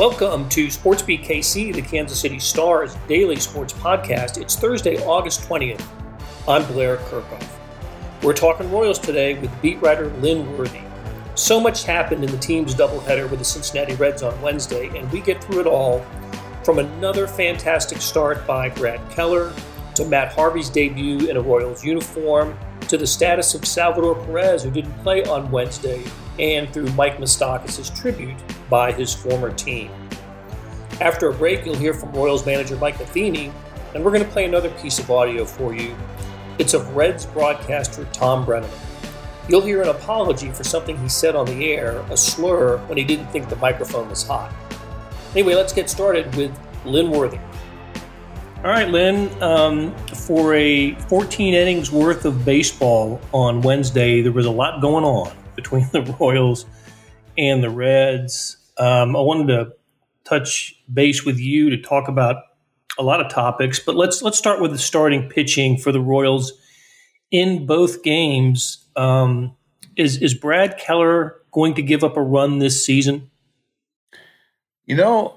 Welcome to SportsBeat KC, the Kansas City Stars daily sports podcast. It's Thursday, August 20th. I'm Blair Kerkhoff. We're talking Royals today with beat writer Lynn Worthy. So much happened in the team's doubleheader with the Cincinnati Reds on Wednesday, and we get through it all from another fantastic start by Brad Keller to Matt Harvey's debut in a Royals uniform to the status of Salvador Perez, who didn't play on Wednesday, and through Mike Moustakas' tribute by his former team. After a break, you'll hear from Royals manager Mike Matheny, and we're going to play another piece of audio for you. It's of Reds broadcaster Tom Brennan. You'll hear an apology for something he said on the air, a slur, when he didn't think the microphone was hot. Anyway, let's get started with Lynn Worthy. All right, Lynn. Um, for a 14 innings worth of baseball on Wednesday, there was a lot going on between the Royals and the Reds. Um, I wanted to touch base with you to talk about a lot of topics, but let's let's start with the starting pitching for the Royals in both games. Um, is is Brad Keller going to give up a run this season? You know,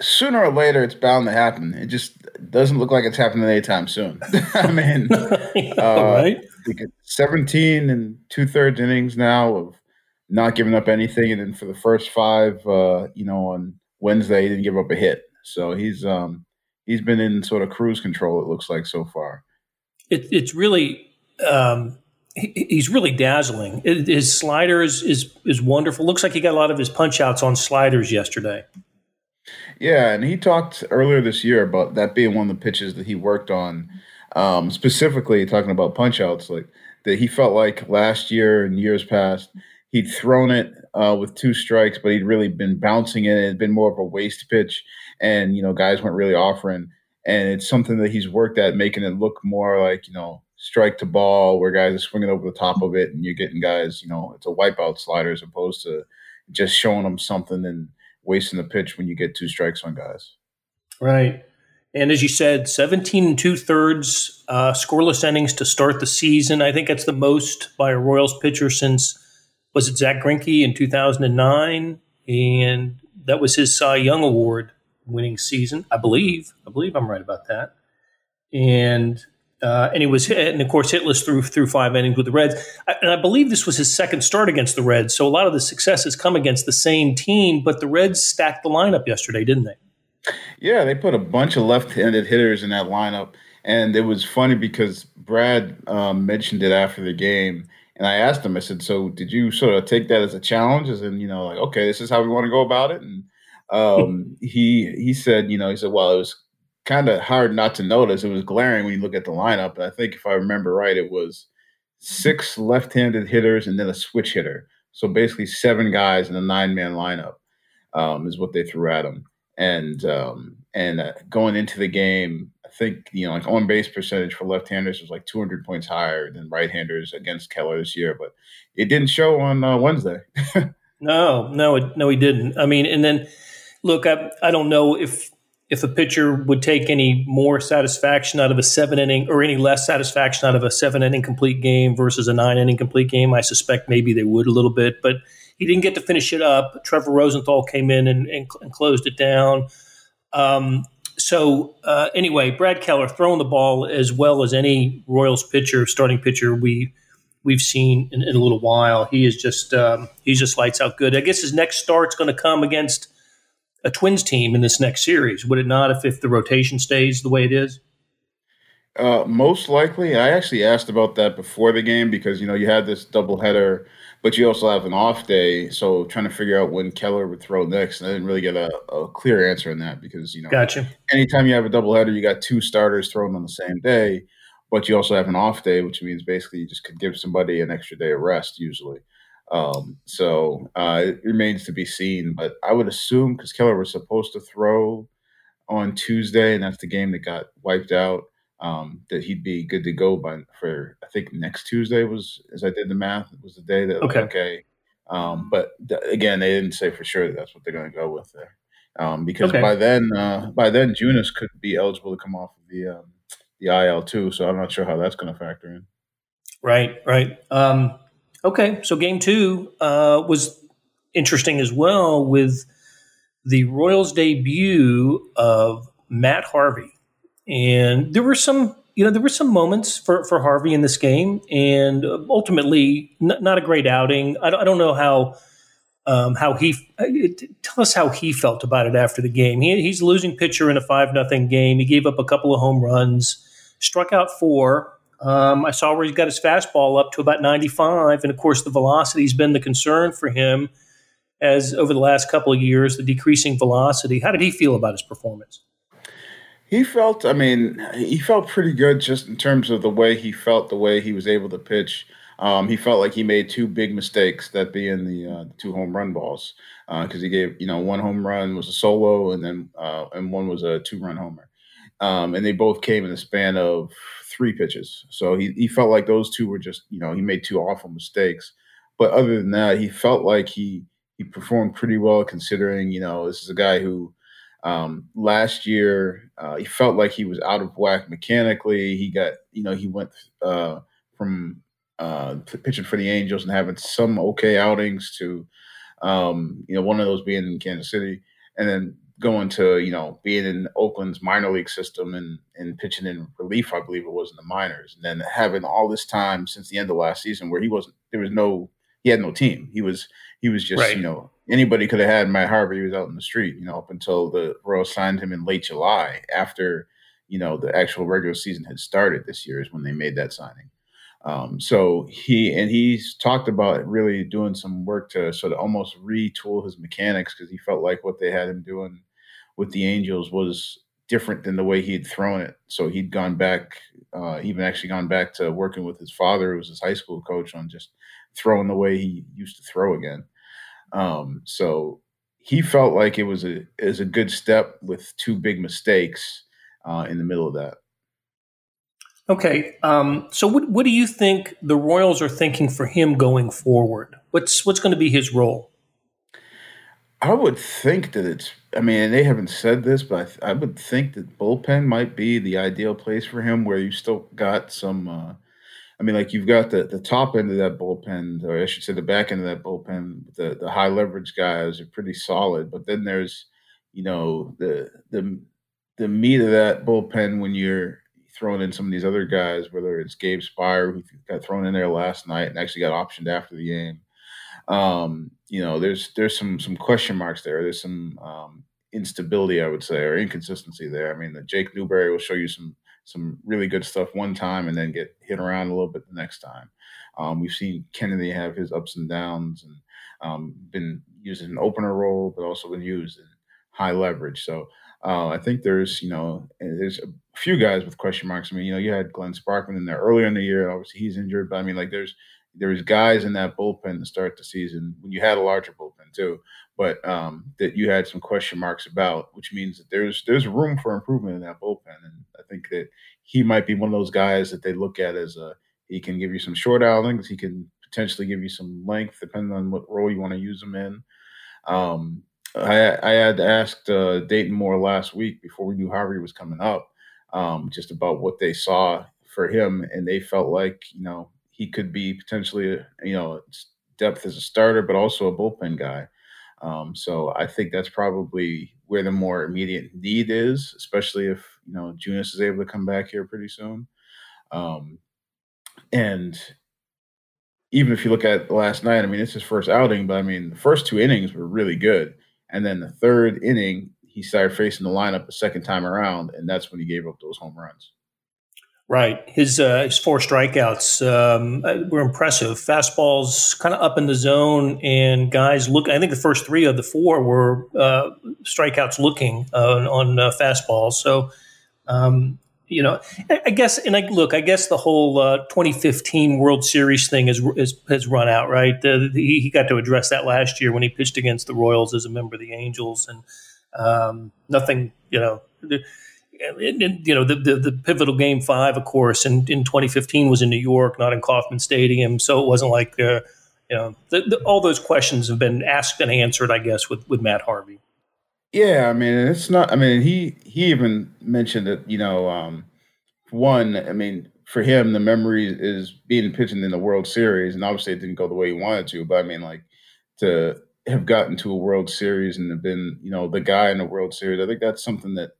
sooner or later, it's bound to happen. It just doesn't look like it's happening anytime soon. I mean, uh, right? 17 and two thirds innings now of not giving up anything, and then for the first five, uh, you know, on Wednesday he didn't give up a hit. So he's um, he's been in sort of cruise control. It looks like so far. It, it's really um, he, he's really dazzling. It, his slider is, is is wonderful. Looks like he got a lot of his punch outs on sliders yesterday. Yeah, and he talked earlier this year about that being one of the pitches that he worked on, um, specifically talking about punch outs, like that he felt like last year and years past he'd thrown it uh, with two strikes, but he'd really been bouncing it. It had been more of a waste pitch, and you know guys weren't really offering. And it's something that he's worked at, making it look more like you know strike to ball, where guys are swinging over the top of it, and you're getting guys, you know, it's a wipeout slider as opposed to just showing them something and wasting the pitch when you get two strikes on guys. Right. And as you said, 17 and two thirds uh, scoreless innings to start the season. I think that's the most by a Royals pitcher since was it Zack Greinke in 2009, and that was his Cy Young Award winning season, I believe. I believe I'm right about that. And uh, and he was hit, and of course hitless through through five innings with the Reds. I, and I believe this was his second start against the Reds. So a lot of the success has come against the same team. But the Reds stacked the lineup yesterday, didn't they? Yeah, they put a bunch of left-handed hitters in that lineup, and it was funny because Brad um, mentioned it after the game and I asked him, I said, so did you sort of take that as a challenge? As in, you know, like, okay, this is how we want to go about it. And um, he he said, you know, he said, well, it was kind of hard not to notice. It was glaring when you look at the lineup. And I think if I remember right, it was six left-handed hitters and then a switch hitter. So basically seven guys in a nine-man lineup um, is what they threw at him. And um, and uh, going into the game, I think you know like on base percentage for left-handers was like 200 points higher than right-handers against Keller this year, but it didn't show on uh, Wednesday. no, no, it, no, he didn't. I mean, and then look, I I don't know if if a pitcher would take any more satisfaction out of a seven inning or any less satisfaction out of a seven inning complete game versus a nine inning complete game. I suspect maybe they would a little bit, but he didn't get to finish it up. Trevor Rosenthal came in and, and, and closed it down. Um, so uh, anyway, Brad Keller throwing the ball as well as any Royals pitcher, starting pitcher we we've seen in, in a little while. He is just um, he's just lights out good. I guess his next start's going to come against a Twins team in this next series, would it not? If if the rotation stays the way it is. Uh, most likely, I actually asked about that before the game because you know you had this doubleheader but you also have an off day. So trying to figure out when Keller would throw next, and I didn't really get a, a clear answer on that because you know, gotcha. Anytime you have a doubleheader, you got two starters thrown on the same day, but you also have an off day, which means basically you just could give somebody an extra day of rest usually. Um, so uh, it remains to be seen, but I would assume because Keller was supposed to throw on Tuesday, and that's the game that got wiped out um, that he'd be good to go by for I think next Tuesday was as I did the math was the day that okay. okay. Um, but th- again, they didn't say for sure that that's what they're going to go with there um, because okay. by then uh, by then Junis could be eligible to come off of the um, the IL too. So I'm not sure how that's going to factor in. Right, right. Um, okay, so game two uh, was interesting as well with the Royals debut of Matt Harvey. And there were some, you know, there were some moments for, for Harvey in this game, and ultimately, n- not a great outing. I don't, I don't know how um, how he tell us how he felt about it after the game. He, he's a losing pitcher in a five nothing game. He gave up a couple of home runs, struck out four. Um, I saw where he got his fastball up to about 95, and of course, the velocity's been the concern for him as over the last couple of years, the decreasing velocity. How did he feel about his performance? He felt, I mean, he felt pretty good just in terms of the way he felt, the way he was able to pitch. Um, he felt like he made two big mistakes, that being the, uh, two home run balls, because uh, he gave, you know, one home run was a solo, and then uh, and one was a two run homer, um, and they both came in the span of three pitches. So he he felt like those two were just, you know, he made two awful mistakes, but other than that, he felt like he he performed pretty well considering, you know, this is a guy who um, last year uh, he felt like he was out of whack mechanically. He got, you know, he went uh, from uh, pitching for the Angels and having some okay outings to, um, you know, one of those being in Kansas City, and then going to, you know, being in Oakland's minor league system and and pitching in relief, I believe it was in the minors, and then having all this time since the end of last season where he wasn't, there was no, he had no team. He was he was just, right. you know, anybody could have had Matt Harvey. He was out in the street, you know, up until the Royals signed him in late July after, you know, the actual regular season had started this year is when they made that signing. Um, so he and he's talked about really doing some work to sort of almost retool his mechanics because he felt like what they had him doing with the Angels was different than the way he'd thrown it. So he'd gone back, uh, even actually gone back to working with his father, who was his high school coach, on just throwing the way he used to throw again. Um, so he felt like it was a is a good step with two big mistakes uh, in the middle of that. Okay, um, so what what do you think the Royals are thinking for him going forward? What's what's going to be his role? I would think that it's. I mean, they haven't said this, but I, I would think that bullpen might be the ideal place for him, where you still got some. Uh, I mean, like you've got the the top end of that bullpen, or I should say the back end of that bullpen. The the high leverage guys are pretty solid, but then there's you know the the the meat of that bullpen when you're throwing in some of these other guys, whether it's Gabe Speier who got thrown in there last night and actually got optioned after the game. Um, you know, there's there's some some question marks there. There's some um, instability, I would say, or inconsistency there. I mean, the Jake Newberry will show you some some really good stuff one time and then get hit around a little bit the next time. Um, we've seen Kennedy have his ups and downs and um, been used in an opener role, but also been used in high leverage. So uh, I think there's, you know, there's a few guys with question marks. I mean, you know, you had Glenn Sparkman in there earlier in the year. Obviously, he's injured, but I mean, like, there's there's guys in that bullpen to start the season. When you had a larger bullpen too, but um, that you had some question marks about, which means that there's there's room for improvement in that bullpen, and I think that he might be one of those guys that they look at as a he can give you some short outings, he can potentially give you some length depending on what role you want to use him in. Um, I, I had asked uh, Dayton Moore last week before we knew Harvey was coming up, um, just about what they saw for him, and they felt like you know he could be potentially you know depth as a starter, but also a bullpen guy. Um, so I think that's probably where the more immediate need is, especially if you know Junis is able to come back here pretty soon. Um, and even if you look at last night, I mean, it's his first outing, but I mean, the first two innings were really good. And then the third inning, he started facing the lineup a second time around, and that's when he gave up those home runs. Right. His uh, his four strikeouts um, uh, were impressive. Fastballs kind of up in the zone, and guys look. I think the first three of the four were uh, strikeouts looking uh, on uh, fastballs. So, um, you know, I guess, and I look. I guess the whole uh, 2015 World Series thing is, is has run out. Right. The, he got to address that last year when he pitched against the Royals as a member of the Angels, and um, nothing. You know. And, and, you know, the, the, the, pivotal game five, of course, in, in 2015 was in New York, not in Kauffman Stadium. So it wasn't like, uh, you know, the, all those questions have been asked and answered, I guess, with, with Matt Harvey. Yeah, I mean, it's not, I mean, he, he even mentioned that, you know, um, one, I mean, for him, the memory is being pitching in the World Series, and obviously it didn't go the way he wanted to. But I mean, like to have gotten to a World Series and have been, you know, the guy in the World Series. I think that's something that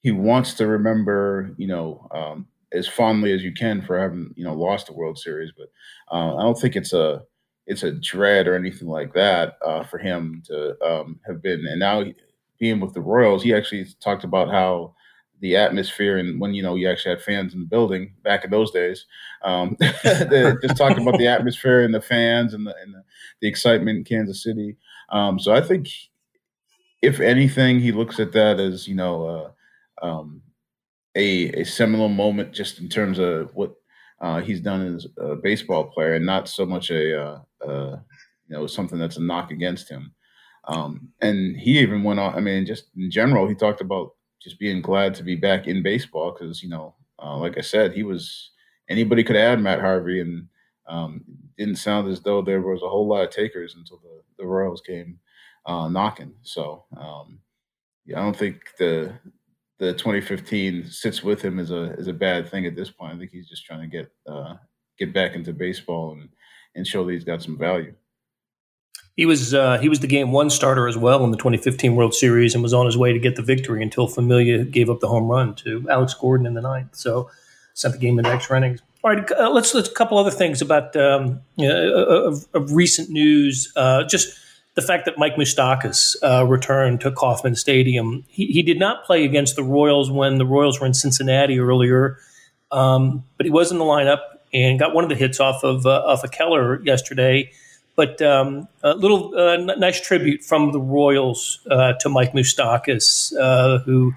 he wants to remember, you know, um, as fondly as you can for having, you know, lost the World Series. But uh, I don't think it's a it's a dread or anything like that uh, for him to um, have been. And now being with the Royals, he actually talked about how the atmosphere and when you know you actually had fans in the building back in those days. Um, just talking about the atmosphere and the fans and the, and the, the excitement in Kansas City. Um, so I think, if anything, he looks at that as you know uh, um, a a seminal moment, just in terms of what uh, he's done as a baseball player, and not so much a uh, uh you know something that's a knock against him. Um, and he even went on. I mean, just in general, he talked about just being glad to be back in baseball because you know, uh, like I said, he was anybody could add Matt Harvey, and um, didn't sound as though there was a whole lot of takers until the the Royals came uh, knocking. So um, I don't think the the 2015 sits with him as a as a bad thing at this point. I think he's just trying to get uh, get back into baseball and and show that he's got some value. He was uh, he was the game one starter as well in the 2015 World Series and was on his way to get the victory until Familia gave up the home run to Alex Gordon in the ninth. So sent the game into extra innings. All right, uh, let's let's a couple other things about um, you know, of, of, recent news. Uh, just the fact that Mike Moustakas uh, returned to Kauffman Stadium. He, he did not play against the Royals when the Royals were in Cincinnati earlier, um, but he was in the lineup and got one of the hits off of uh, off of Keller yesterday. But um, a little uh, nice tribute from the Royals uh, to Mike Moustakas, uh, who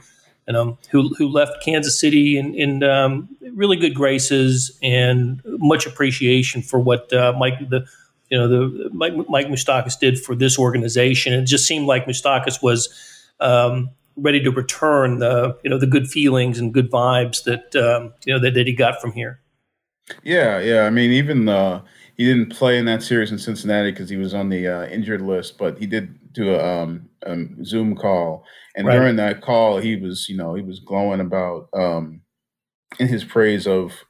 who who left Kansas City in, in um, really good graces and much appreciation for what uh, Mike the you know the Mike, Mike did for this organization. It just seemed like Moustakas was um, ready to return the you know the good feelings and good vibes that um, you know that, that he got from here. Yeah, yeah. I mean, even uh, he didn't play in that series in Cincinnati because he was on the uh, injured list, but he did do a, um, a Zoom call, and right. during that call, he was, you know, he was glowing about um, in his praise of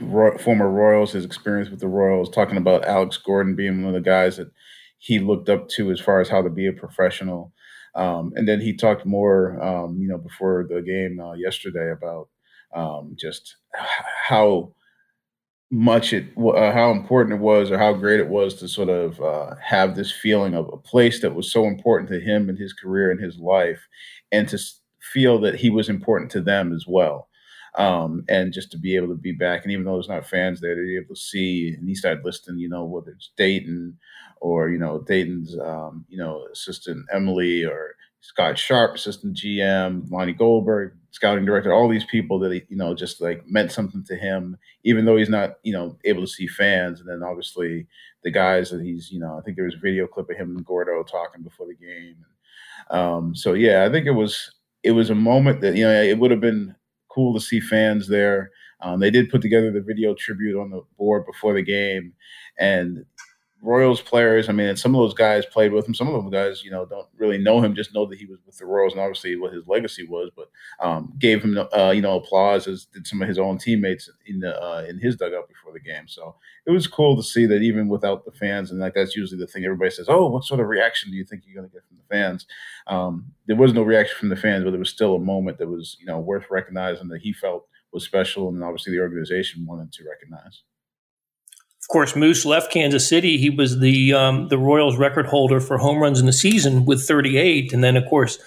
Roy- former Royals, his experience with the Royals, talking about Alex Gordon being one of the guys that he looked up to as far as how to be a professional. Um, and then he talked more, um, you know, before the game uh, yesterday about um, just how much it uh, how important it was or how great it was to sort of uh, have this feeling of a place that was so important to him and his career and his life and to feel that he was important to them as well um, and just to be able to be back and even though there's not fans there to be able to see and he started listing you know whether it's dayton or you know dayton's um, you know assistant emily or Scott Sharp, assistant GM, Lonnie Goldberg, scouting director, all these people that you know just like meant something to him, even though he's not you know able to see fans. And then obviously the guys that he's you know I think there was a video clip of him and Gordo talking before the game. Um, so yeah, I think it was it was a moment that you know it would have been cool to see fans there. Um, they did put together the video tribute on the board before the game, and Royals players. I mean, some of those guys played with him. Some of those guys, you know, don't really know him. Just know that he was with the Royals, and obviously what his legacy was. But um, gave him, uh, you know, applause as did some of his own teammates in the uh, in his dugout before the game. So it was cool to see that even without the fans, and like that's usually the thing everybody says. Oh, what sort of reaction do you think you're going to get from the fans? Um, there was no reaction from the fans, but there was still a moment that was, you know, worth recognizing that he felt was special, and obviously the organization wanted to recognize. Of course, Moose left Kansas City. He was the um, the Royals record holder for home runs in the season with 38, and then of course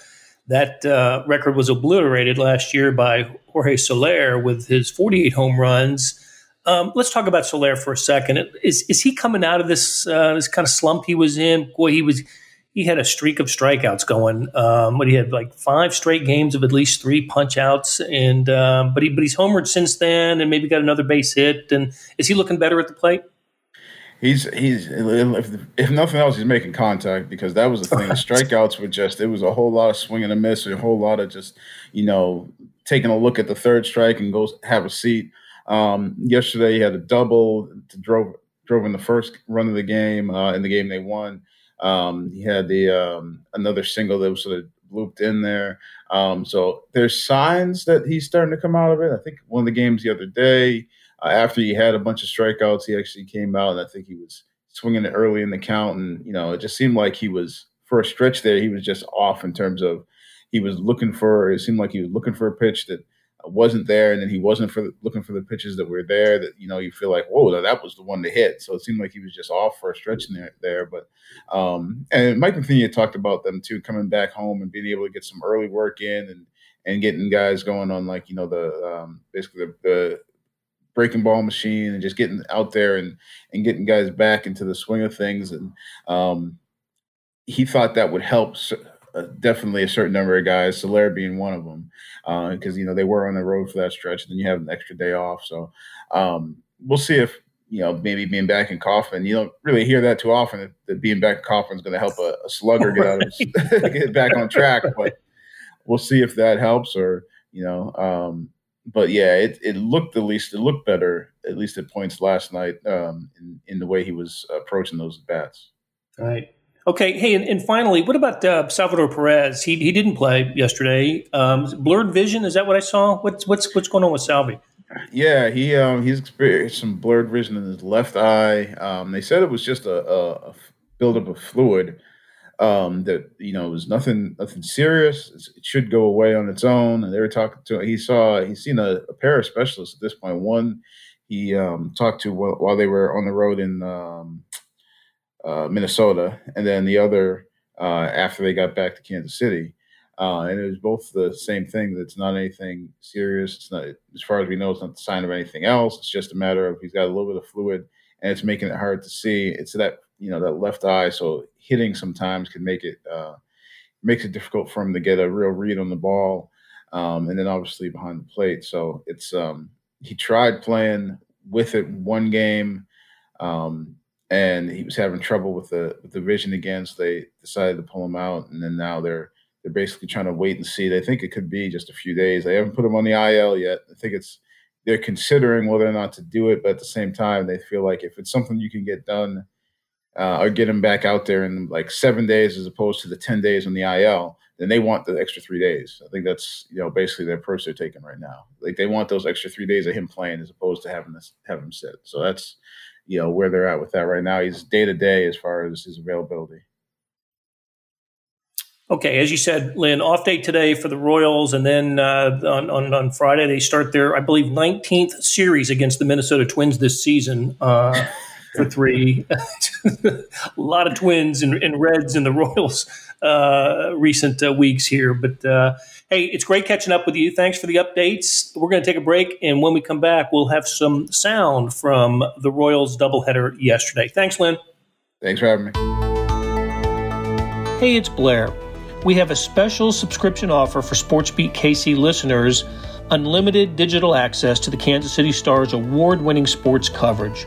that uh, record was obliterated last year by Jorge Soler with his 48 home runs. Um, let's talk about Soler for a second. Is is he coming out of this uh, this kind of slump he was in? Boy, he was he had a streak of strikeouts going. Um, but he had like five straight games of at least three punch outs, and um, but he but he's homered since then, and maybe got another base hit. And is he looking better at the plate? He's he's if, if nothing else, he's making contact because that was the thing. Strikeouts were just it was a whole lot of swing and a miss, and a whole lot of just you know taking a look at the third strike and go have a seat. Um, yesterday, he had a double to drove drove in the first run of the game. Uh, in the game they won, um, he had the um, another single that was sort of looped in there. Um, so there's signs that he's starting to come out of it. I think one of the games the other day uh, after he had a bunch of strikeouts, he actually came out and I think he was swinging it early in the count, and you know, it just seemed like he was for a stretch there. He was just off in terms of he was looking for. It seemed like he was looking for a pitch that wasn't there, and then he wasn't for looking for the pitches that were there. That you know, you feel like, whoa, that was the one to hit. So it seemed like he was just off for a stretch there. there. But um, and Mike Matheny talked about them too, coming back home and being able to get some early work in and and getting guys going on like you know the um, basically the, the breaking ball machine and just getting out there and and getting guys back into the swing of things and um, he thought that would help uh, definitely a certain number of guys Soler being one of them because uh, you know they were on the road for that stretch and then you have an extra day off so um, we'll see if you know maybe being back in Kauffman you don't really hear that too often that, that being back in Kauffman is going to help a, a slugger get out of get back on track but we'll see if that helps or you know um, but yeah, it, it looked at least it looked better at least at points last night um, in, in the way he was approaching those bats. Right. Okay. Hey, and, and finally, what about uh, Salvador Perez? He he didn't play yesterday. Um, blurred vision is that what I saw? What's what's what's going on with Salvi? Yeah, he um, he's experienced some blurred vision in his left eye. Um, they said it was just a, a, buildup of fluid um, that you know it was nothing nothing serious. It should go away on its own. And they were talking to he saw he's seen a, a pair of specialists at this point. One he um, talked to while, while, they were on the road in um, uh, Minnesota, and then the other uh, after they got back to Kansas City. Uh, and it was both the same thing. That's not anything serious. It's not, as far as we know, it's not the sign of anything else. It's just a matter of he's got a little bit of fluid, and it's making it hard to see. It's that you know that left eye, so hitting sometimes can make it uh, makes it difficult for him to get a real read on the ball, um, and then obviously behind the plate. So it's um, he tried playing with it one game, um, and he was having trouble with the with the vision again. So they decided to pull him out, and then now they're they're basically trying to wait and see. They think it could be just a few days. They haven't put him on the IL yet. I think it's they're considering whether or not to do it, but at the same time, they feel like if it's something you can get done uh, or get him back out there in like seven days as opposed to the 10 days on the IL, then they want the extra three days. I think that's, you know, basically the approach they're taking right now. Like they want those extra three days of him playing as opposed to having this, have him sit. So that's, you know, where they're at with that right now. He's day to day as far as his availability. Okay, as you said, Lynn, off day today for the Royals, and then uh, on, on, on Friday they start their, I believe, 19th series against the Minnesota Twins this season. Uh, for three. a lot of twins and, and Reds in the Royals uh, recent uh, weeks here. But uh, hey, it's great catching up with you. Thanks for the updates. We're going to take a break, and when we come back, we'll have some sound from the Royals doubleheader yesterday. Thanks, Lynn. Thanks for having me. Hey, it's Blair. We have a special subscription offer for SportsBeat KC listeners unlimited digital access to the Kansas City Stars award winning sports coverage.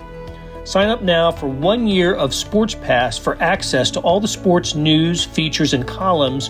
Sign up now for one year of Sports Pass for access to all the sports news, features, and columns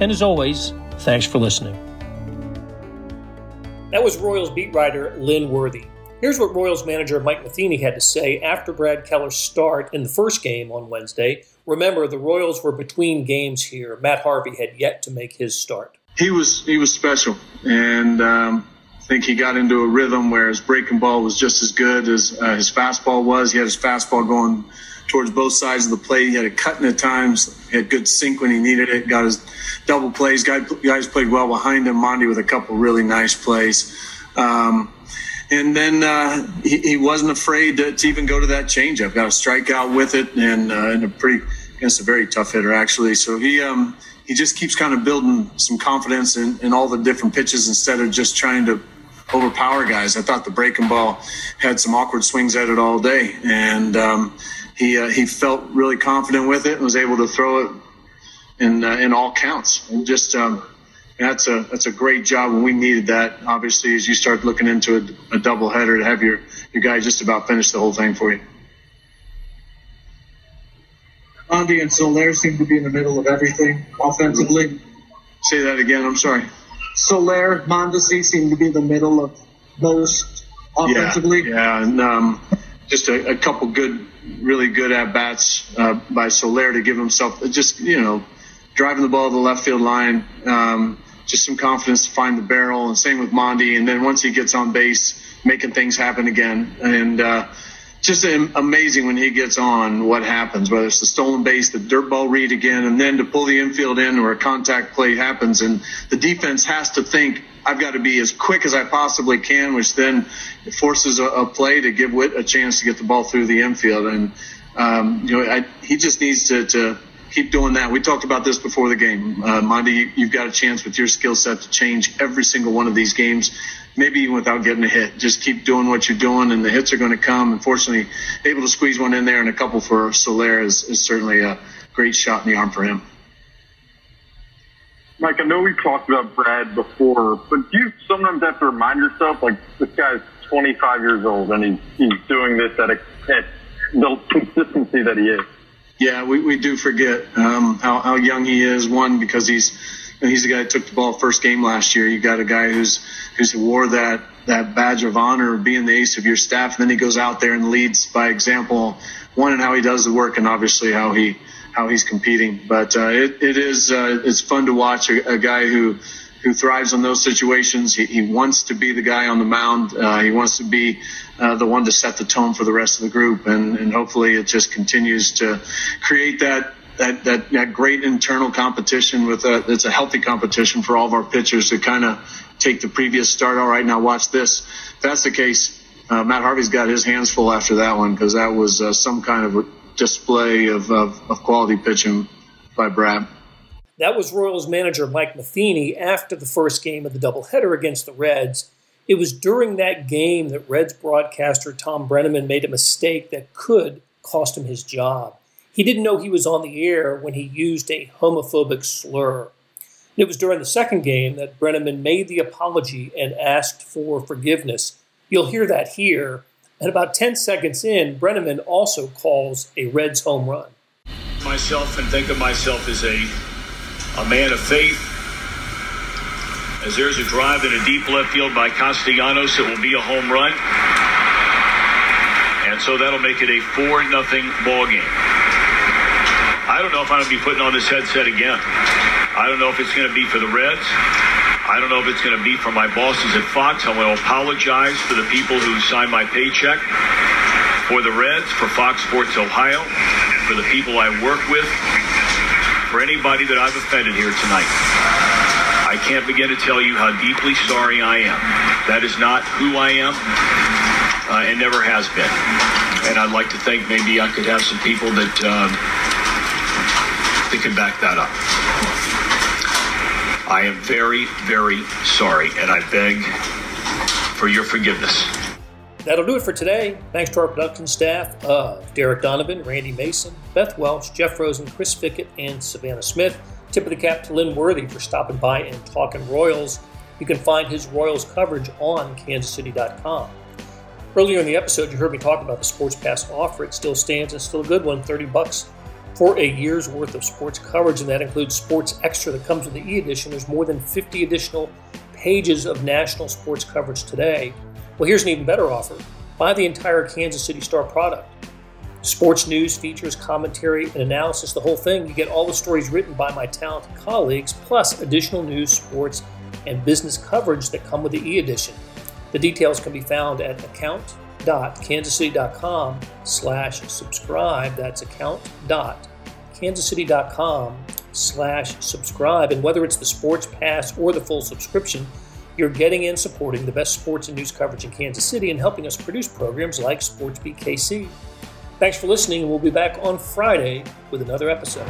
And as always, thanks for listening. That was Royals beat writer Lynn Worthy. Here's what Royals manager Mike Matheny had to say after Brad Keller's start in the first game on Wednesday. Remember, the Royals were between games here. Matt Harvey had yet to make his start. He was he was special, and um, I think he got into a rhythm where his breaking ball was just as good as uh, his fastball was. He had his fastball going towards both sides of the plate. He had it cutting at times. He had good sink when he needed it. Got his double plays. Guys played well behind him. Monty with a couple really nice plays. Um, and then uh, he, he, wasn't afraid to, to, even go to that changeup. Got a strikeout with it, and, uh, and a pretty against a very tough hitter actually. So he um, he just keeps kind of building some confidence in, in all the different pitches instead of just trying to overpower guys. I thought the breaking ball had some awkward swings at it all day, and um, he uh, he felt really confident with it and was able to throw it in uh, in all counts. And just um, that's a that's a great job, and we needed that. Obviously, as you start looking into a, a double header, to have your your guy just about finish the whole thing for you. Monty and Soler seem to be in the middle of everything offensively. Say that again. I'm sorry. Soler, Mondesi seem to be in the middle of most offensively. Yeah, yeah and um, just a, a, couple good, really good at bats uh, by Soler to give himself just you know driving the ball to the left field line. Um, just some confidence to find the barrel, and same with Monty. And then once he gets on base, making things happen again. And uh, just amazing when he gets on what happens, whether it's the stolen base, the dirt ball read again, and then to pull the infield in or a contact play happens. And the defense has to think, I've got to be as quick as I possibly can, which then forces a, a play to give Whit a chance to get the ball through the infield. And, um, you know, I, he just needs to, to keep doing that. We talked about this before the game. Uh, Monty, you, have got a chance with your skill set to change every single one of these games maybe even without getting a hit. Just keep doing what you're doing, and the hits are going to come. Unfortunately, able to squeeze one in there and a couple for Soler is, is certainly a great shot in the arm for him. Mike, I know we talked about Brad before, but do you sometimes have to remind yourself, like, this guy's 25 years old and he's, he's doing this at, a, at the consistency that he is? Yeah, we, we do forget um, how, how young he is. One, because he's he's the guy that took the ball first game last year. You got a guy who's who's wore that that badge of honor of being the ace of your staff, and then he goes out there and leads by example. One and how he does the work, and obviously how he how he's competing. But uh, it, it is uh, it's fun to watch a, a, guy who who thrives on those situations. He, he wants to be the guy on the mound. Uh, he wants to be uh, the one to set the tone for the rest of the group, and, and hopefully it just continues to create that that, that, that great internal competition with a, it's a healthy competition for all of our pitchers to kind of take the previous start. All right, now watch this. If that's the case, uh, Matt Harvey's got his hands full after that one because that was uh, some kind of a display of, of, of quality pitching by Brad. That was Royals manager Mike Matheny after the first game of the doubleheader against the Reds. It was during that game that Reds broadcaster Tom Brennaman made a mistake that could cost him his job. He didn't know he was on the air when he used a homophobic slur. It was during the second game that Brennaman made the apology and asked for forgiveness. You'll hear that here. And about 10 seconds in, Brennaman also calls a Reds home run. Myself and think of myself as a, a man of faith. As there's a drive in a deep left field by Castellanos, it will be a home run. And so that'll make it a 4 nothing ball game. I don't know if I'm going to be putting on this headset again. I don't know if it's going to be for the Reds. I don't know if it's going to be for my bosses at Fox. I want to apologize for the people who signed my paycheck, for the Reds, for Fox Sports Ohio, for the people I work with, for anybody that I've offended here tonight. I can't begin to tell you how deeply sorry I am. That is not who I am uh, and never has been. And I'd like to think maybe I could have some people that. Uh, that can back that up. I am very, very sorry, and I beg for your forgiveness. That'll do it for today. Thanks to our production staff of Derek Donovan, Randy Mason, Beth Welch, Jeff Rosen, Chris Fickett, and Savannah Smith. Tip of the cap to Lynn Worthy for stopping by and talking Royals. You can find his Royals coverage on kansascity.com. Earlier in the episode, you heard me talk about the Sports Pass offer. It still stands. It's still a good one, 30 bucks for a year's worth of sports coverage, and that includes Sports Extra that comes with the e edition. There's more than 50 additional pages of national sports coverage today. Well, here's an even better offer buy the entire Kansas City Star product. Sports news, features, commentary, and analysis, the whole thing. You get all the stories written by my talented colleagues, plus additional news, sports, and business coverage that come with the e edition. The details can be found at account.kansascity.com slash subscribe. That's account.kansascity.com kansascity.com slash subscribe. And whether it's the sports pass or the full subscription, you're getting in supporting the best sports and news coverage in Kansas City and helping us produce programs like SportsBeat KC. Thanks for listening, and we'll be back on Friday with another episode.